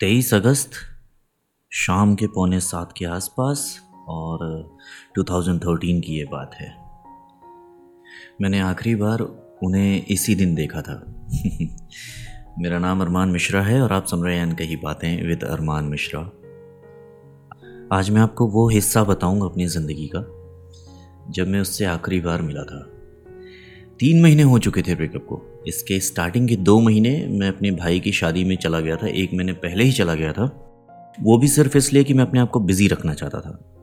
तेईस अगस्त, शाम के पौने सात के आसपास और 2013 की ये बात है। मैंने आखिरी बार उन्हें इसी दिन देखा था। मेरा नाम अरमान मिश्रा है और आप सुन रहे हैं अनकही बातें विद अरमान मिश्रा। आज मैं आपको वो हिस्सा बताऊँगा अपनी ज़िंदगी का, जब मैं उससे आखिरी बार मिला था। तीन महीने हो चुके थे ब्रेकअप को। इसके स्टार्टिंग के दो महीने मैं अपने भाई की शादी में चला गया था। एक महीने पहले ही चला गया था। वो भी सिर्फ़ इसलिए कि मैं अपने आप को बिज़ी रखना चाहता था।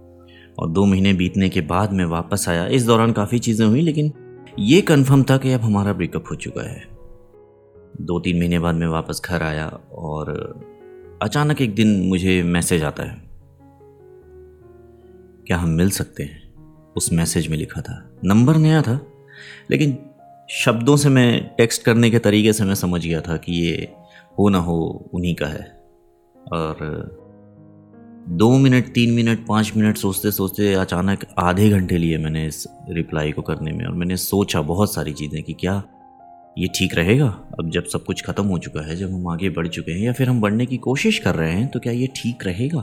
और दो महीने बीतने के बाद मैं वापस आया। इस दौरान काफ़ी चीज़ें हुई, लेकिन ये कन्फर्म था कि अब हमारा ब्रेकअप हो चुका है। दो तीन महीने बाद मैं वापस घर आया और अचानक एक दिन मुझे मैसेज आता है। क्या हम मिल सकते हैं? उस मैसेज में लिखा था। नंबर नया था। लेकिन शब्दों से मैं टेक्स्ट करने के तरीके से मैं समझ गया था कि ये हो ना हो उन्हीं का है। और दो मिनट, तीन मिनट, पाँच मिनट सोचते सोचते अचानक आधे घंटे लिए मैंने इस रिप्लाई को करने में और मैंने सोचा बहुत सारी चीज़ें कि क्या ये ठीक रहेगा? अब जब सब कुछ ख़त्म हो चुका है, जब हम आगे बढ़ चुके हैं या फिर हम बढ़ने की कोशिश कर रहे हैं तो क्या ये ठीक रहेगा?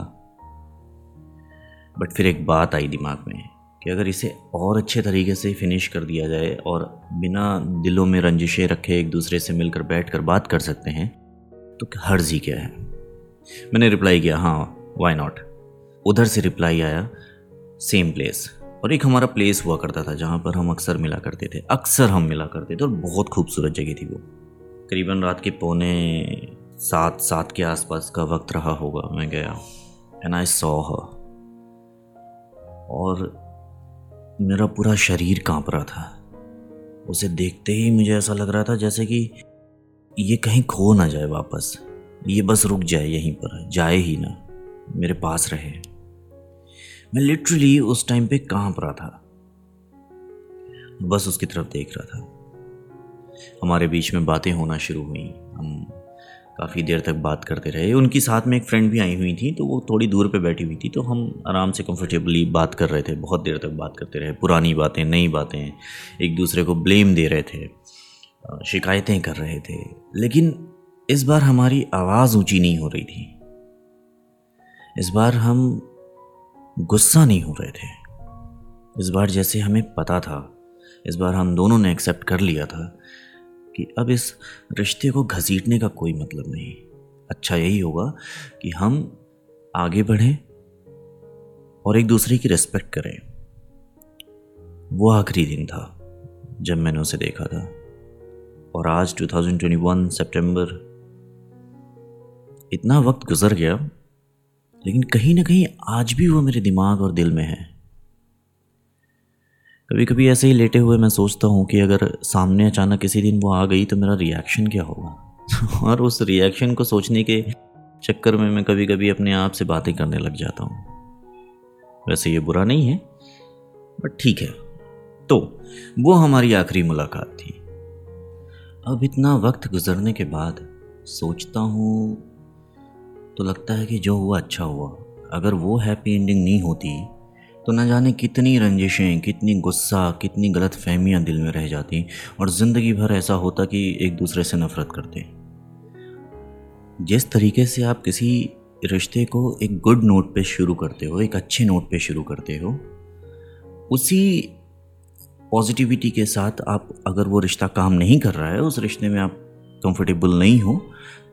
बट फिर एक बात आई दिमाग में। कि अगर इसे और अच्छे तरीके से फिनिश कर दिया जाए और बिना दिलों में रंजिशें रखे एक दूसरे से मिलकर बैठ कर बात कर सकते हैं तो हर्ज ही क्या है? मैंने रिप्लाई किया हाँ वाई नॉट उधर से रिप्लाई आया सेम प्लेस और एक हमारा प्लेस हुआ करता था जहाँ पर हम अक्सर मिला करते थे, अक्सर हम मिला करते थे और बहुत खूबसूरत जगह थी वो। करीबन रात के पौने सात सात के आसपास का वक्त रहा होगा, मैं गया एंड आई सॉ और मेरा पूरा शरीर काँप रहा था। उसे देखते ही मुझे ऐसा लग रहा था जैसे कि ये कहीं खो ना जाए वापस। ये बस रुक जाए यहीं पर, जाए ही ना। मेरे पास रहे। मैं लिटरली उस टाइम पे काँप रहा था। बस उसकी तरफ़ देख रहा था। हमारे बीच में बातें होना शुरू हुई। हम काफ़ी देर तक बात करते रहे। उनकी साथ में एक फ्रेंड भी आई हुई थी तो वो थोड़ी दूर पे बैठी हुई थी तो हम आराम से कंफर्टेबली बात कर रहे थे, बहुत देर तक बात करते रहे। पुरानी बातें, नई बातें, एक दूसरे को ब्लेम दे रहे थे शिकायतें कर रहे थे। लेकिन इस बार हमारी आवाज़ ऊँची नहीं हो रही थी। इस बार हम गुस्सा नहीं हो रहे थे। इस बार जैसे हमें पता था, इस बार हम दोनों ने एक्सेप्ट कर लिया था। कि अब इस रिश्ते को घसीटने का कोई मतलब नहीं। अच्छा यही होगा कि हम आगे बढ़ें और एक दूसरे की रिस्पेक्ट करें। वो आखिरी दिन था जब मैंने उसे देखा था और आज 2021 सितंबर इतना वक्त गुजर गया, लेकिन कहीं ना कहीं आज भी वो मेरे दिमाग और दिल में है। कभी कभी ऐसे ही लेटे हुए मैं सोचता हूँ कि अगर सामने अचानक किसी दिन वो आ गई तो मेरा रिएक्शन क्या होगा? और उस रिएक्शन को सोचने के चक्कर में मैं कभी कभी अपने आप से बातें करने लग जाता हूँ। वैसे ये बुरा नहीं है बट ठीक है। तो वो हमारी आखिरी मुलाकात थी। अब इतना वक्त गुजरने के बाद सोचता हूँ तो लगता है कि जो हुआ अच्छा हुआ। अगर वो हैप्पी एंडिंग नहीं होती तो न जाने कितनी रंजिशें, कितनी गुस्सा, कितनी गलत फहमियाँ दिल में रह जाती और ज़िंदगी भर ऐसा होता कि एक दूसरे से नफ़रत करते। जिस तरीके से आप किसी रिश्ते को एक गुड नोट पे शुरू करते हो, एक अच्छे नोट पे शुरू करते हो, उसी पॉजिटिविटी के साथ आप अगर वो रिश्ता काम नहीं कर रहा है, उस रिश्ते में आप कंफर्टेबल नहीं हो,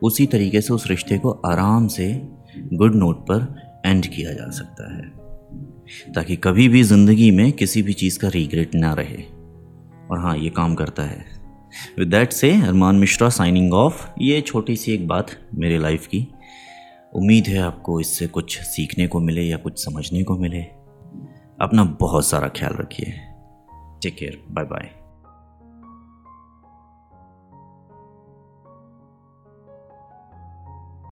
उसी तरीके से उस रिश्ते को आराम से गुड नोट पर एंड किया जा सकता है। ताकि कभी भी ज़िंदगी में किसी भी चीज़ का रिग्रेट ना रहे। और हाँ ये काम करता है। विद डैट से अरमान मिश्रा साइनिंग ऑफ़ ये छोटी सी एक बात मेरे लाइफ की। उम्मीद है आपको इससे कुछ सीखने को मिले या कुछ समझने को मिले। अपना बहुत सारा ख्याल रखिए। Take care bye bye